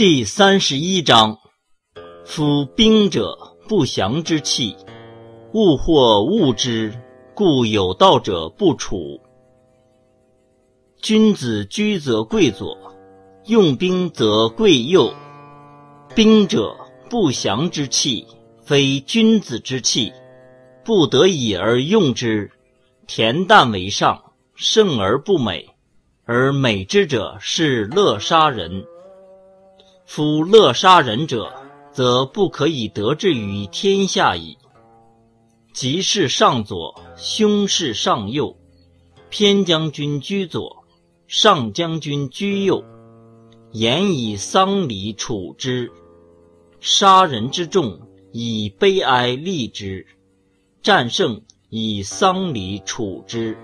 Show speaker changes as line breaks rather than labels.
第三十一章：夫兵者，不祥之器。物或恶之，故有道者不处。君子居则贵左，用兵则贵右。兵者，不祥之器，非君子之器，不得已而用之。恬淡为上，胜而不美，而美之者是乐杀人。夫乐杀人者，则不可以得志于天下矣。吉事上左，凶事上右。偏将军居左，上将军居右。言以丧礼处之。杀人之众，以悲哀立之；战胜，以丧礼处之。